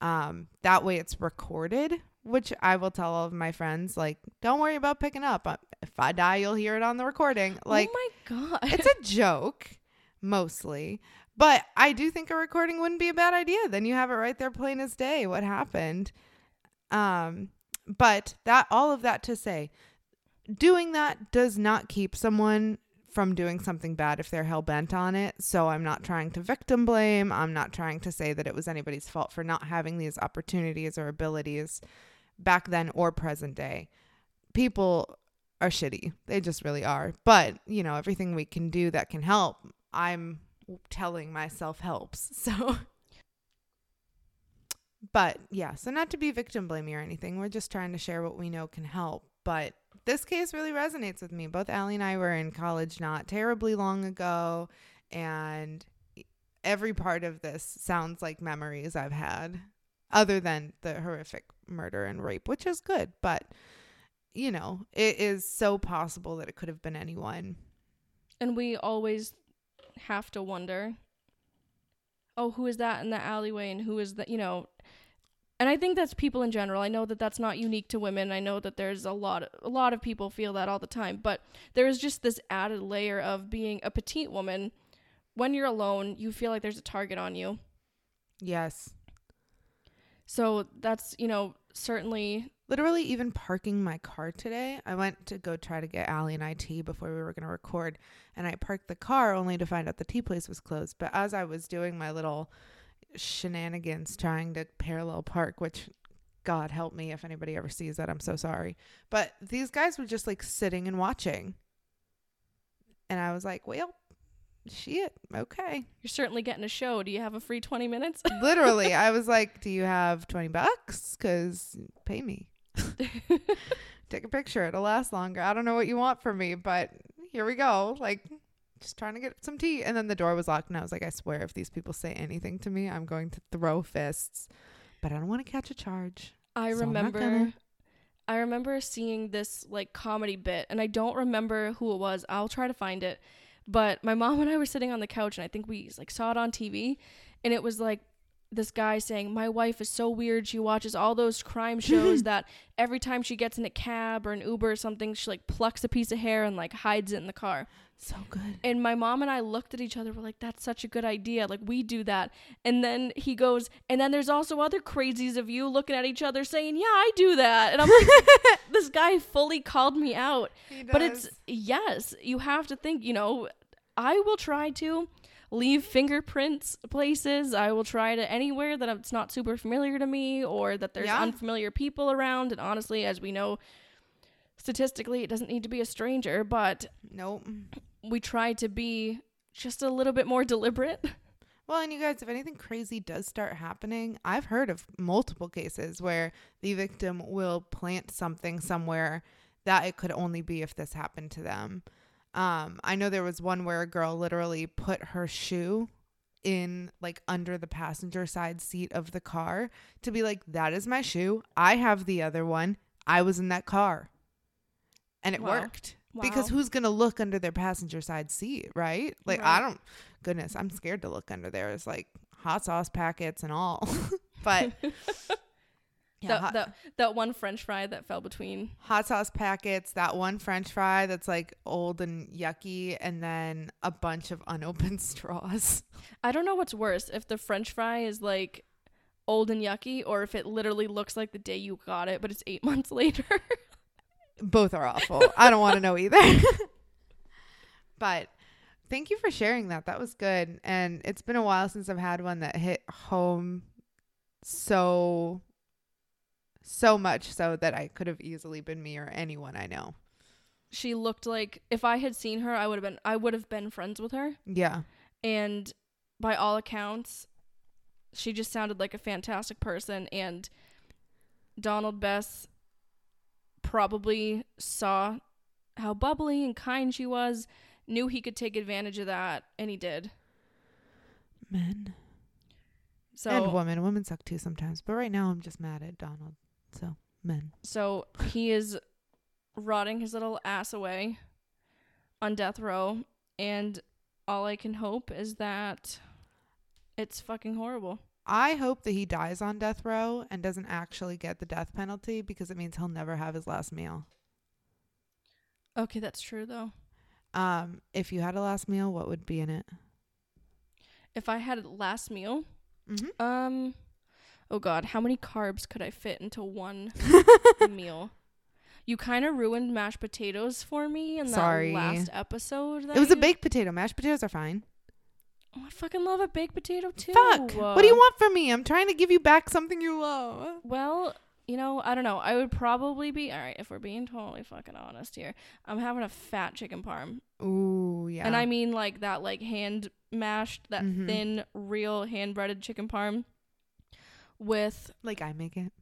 um, that way it's recorded, which I will tell all of my friends, like, don't worry about picking up. Uh, If I die, you'll hear it on the recording. Like, oh my god. it's a joke, mostly. But I do think a recording wouldn't be a bad idea. Then you have it right there, plain as day, what happened. Um, but that all of that to say, doing that does not keep someone from doing something bad if they're hell bent on it. So I'm not trying to victim blame. I'm not trying to say that it was anybody's fault for not having these opportunities or abilities back then or present day. People are shitty. They just really are. But, you know, everything we can do that can help, I'm telling myself helps. So but yeah, so not to be victim blaming or anything. We're just trying to share what we know can help. But this case really resonates with me. Both Allie and I were in college not terribly long ago, and every part of this sounds like memories I've had, other than the horrific murder and rape, which is good. But, you know, it is so possible that it could have been anyone. and we always have to wonder oh who is that in the alleyway and who is that you know and i think that's people in general. I know that that's not unique to women. I know that there's a lot a lot of people feel that all the time but there is just this added layer of being a petite woman. When you're alone you feel like there's a target on you. Yes. so that's you know certainly literally even parking my car today. I went to go try to get Allie and I tea before we were going to record, and I parked the car only to find out the tea place was closed. But as I was doing my little shenanigans trying to parallel park, which God help me if anybody ever sees that, I'm so sorry. But these guys were just like sitting and watching. And I was like, well, shit, okay. You're certainly getting a show. Do you have a free 20 minutes? Literally, I was like, "Do you have twenty bucks? Cause pay me. Take a picture. It'll last longer. I don't know what you want from me, but here we go. Like, just trying to get some tea." And then the door was locked, and I was like, "I swear, if these people say anything to me, I'm going to throw fists." But I don't want to catch a charge. I So remember. I remember seeing this like comedy bit and I don't remember who it was. I'll try to find it. But my mom and I were sitting on the couch and I think we like saw it on TV and it was like this guy saying, "My wife is so weird. She watches all those crime shows that every time she gets in a cab or an Uber or something, she like plucks a piece of hair and like hides it in the car." So good. And my mom and I looked at each other. We're like, "That's such a good idea. Like we do that." And then he goes, "And then there's also other crazies of you looking at each other saying, "Yeah, I do that." And I'm like, "This guy fully called me out." But it's yes, you have to think. You know, I will try to leave fingerprints places. I will try to anywhere that it's not super familiar to me or that there's Yeah. unfamiliar people around. And honestly, as we know, statistically, it doesn't need to be a stranger, but nope. we try to be just a little bit more deliberate. Well, and you guys, if anything crazy does start happening, I've heard of multiple cases where the victim will plant something somewhere that it could only be if this happened to them. Um, I know there was one where a girl literally put her shoe in like under the passenger side seat of the car to be like, that is my shoe. I have the other one. I was in that car. And it Wow. worked. Because who's going to look under their passenger side seat, right? Like, I don't, goodness, I'm scared to look under there. It's like hot sauce packets and all. but yeah, that, that that one French fry that fell between. hot sauce packets, that one french fry that's like old and yucky, and then a bunch of unopened straws. I don't know what's worse if the French fry is like old and yucky, or if it literally looks like the day you got it, but it's eight months later. Both are awful. I don't want to know either. but thank you for sharing that. That was good. And it's been a while since I've had one that hit home so so much so that I could have easily been me or anyone I know. she looked like if I had seen her, I would have been I would have been friends with her. Yeah. And by all accounts, she just sounded like a fantastic person. And Donald Bess probably saw how bubbly and kind she was, knew he could take advantage of that, and he did. Men. So and women. Women suck too sometimes. But right now I'm just mad at Donald. So men. So he is rotting his little ass away on death row, and all I can hope is that it's fucking horrible. I hope that he dies on death row and doesn't actually get the death penalty because it means he'll never have his last meal. Okay, that's true though. Um, if you had a last meal, what would be in it? If I had a last meal, Mm-hmm. um, oh god, how many carbs could I fit into one meal? You kind of ruined mashed potatoes for me in that last episode. That It was a baked potato. Mashed potatoes are fine. Oh, I fucking love a baked potato too. Fuck. What do you want from me? I'm trying to give you back something you love. Well, you know, I don't know. I would probably be all right if we're being totally fucking honest here. I'm having a fat chicken parm, Ooh, yeah. and I mean like that, like hand mashed, that Mhm. thin, real hand breaded chicken parm. With like I make it.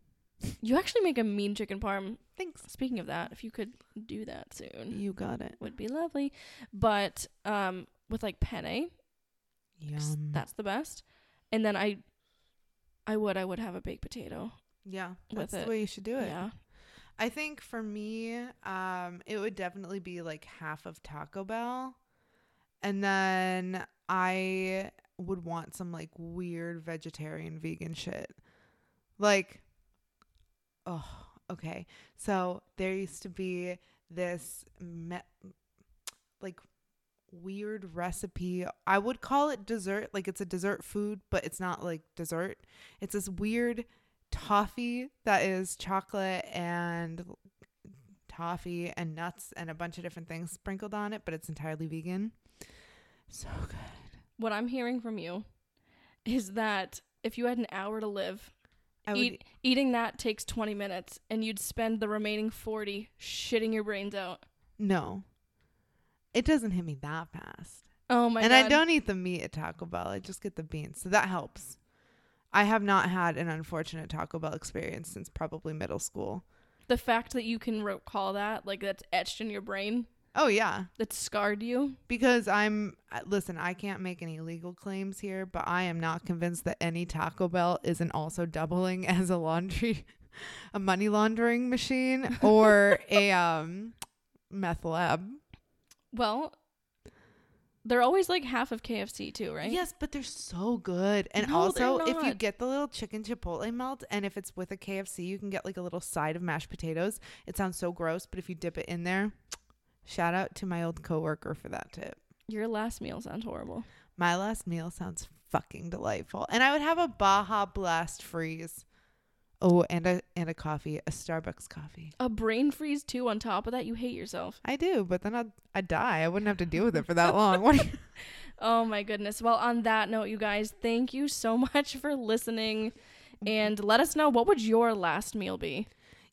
you actually make a mean chicken parm. Thanks. Speaking of that, if you could do that soon, You got it. would be lovely. But um, with like penne. Yum. that's the best. And then I, I would, I would have a baked potato. yeah, that's the way you should do it. Yeah. I think for me, um, it would definitely be like half of Taco Bell. And then I would want some like weird vegetarian vegan shit. Like, oh, okay. So there used to be this me- like weird recipe. I would call it dessert. Like it's a dessert food, but it's not like dessert. It's this weird toffee that is chocolate and toffee and nuts and a bunch of different things sprinkled on it, but it's entirely vegan. So good. What I'm hearing from you is that if you had an hour to live, would eat, eating that takes 20 minutes and you'd spend the remaining 40 shitting your brains out. no. It doesn't hit me that fast. Oh my and god. I don't eat the meat at Taco Bell. I just get the beans. So that helps. I have not had an unfortunate Taco Bell experience since probably middle school. the fact that you can recall that, like that's etched in your brain, Oh yeah, that scarred you. because I'm listen, I can't make any legal claims here, but I am not convinced that any Taco Bell isn't also doubling as a laundry a money laundering machine or a um meth lab. Well, they're always like half of KFC too, right? Yes, but they're so good. And No, also, if you get the little chicken chipotle melt, and if it's with a KFC, you can get like a little side of mashed potatoes. It sounds so gross, but if you dip it in there, shout out to my old coworker for that tip. Your last meal sounds horrible. My last meal sounds fucking delightful, and I would have a Baja Blast freeze. Oh, and a and a coffee, a Starbucks coffee. A brain freeze too. On top of that, you hate yourself. I do, but then I'd I'd die. I wouldn't have to deal with it for that long. Oh my goodness. Well, on that note, you guys, thank you so much for listening, and let us know what would your last meal be.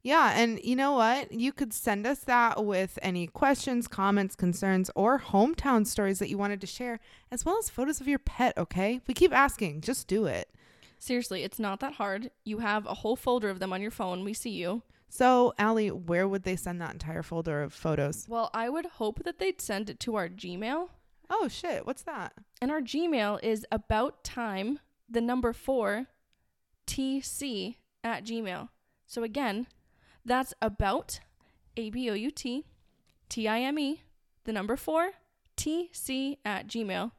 Yeah, and you know what? You could send us that with any questions, comments, concerns, or hometown stories that you wanted to share, as well as photos of your pet, okay? We keep asking, just do it. Seriously, it's not that hard. You have a whole folder of them on your phone. We see you. So, Allie, where would they send that entire folder of photos? Well, I would hope that they'd send it to our Gmail. Oh, shit, what's that? And our Gmail is about time, the number four, TC at Gmail. So again, that's about A B O U T T I M E, the number four, TC at Gmail.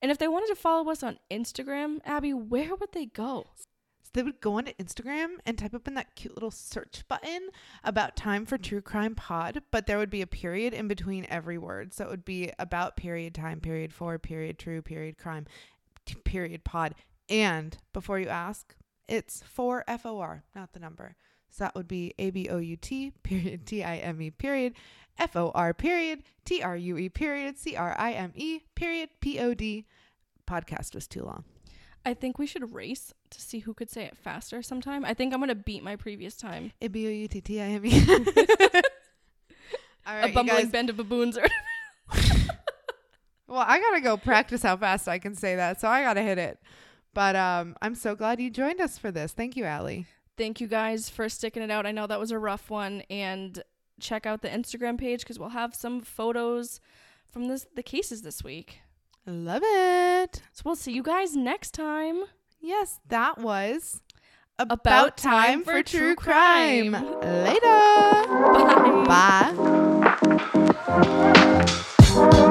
And if they wanted to follow us on Instagram, Abby, where would they go? So they would go onto Instagram and type up in that cute little search button about time for true crime pod, but there would be a period in between every word. So it would be about period time, period for, period true, period crime, t- period pod. And before you ask, it's for F O R, not the number. So that would be A B O U T period T I M E period F O R period T R U E period C R I M E period P O D. Podcast was too long. I think we should race to see who could say it faster sometime. I think I'm going to beat my previous time. A B O U T T I M E. All right, a bumbling guys. band of baboons or Well, I gotta go practice how fast I can say that, so I gotta hit it. But um, I'm so glad you joined us for this. Thank you, Allie. Thank you guys for sticking it out. I know that was a rough one and check out the Instagram page cuz we'll have some photos from this the cases this week. Love it. So we'll see you guys next time. Yes, that was About Time for True Crime. Later. Bye. Bye.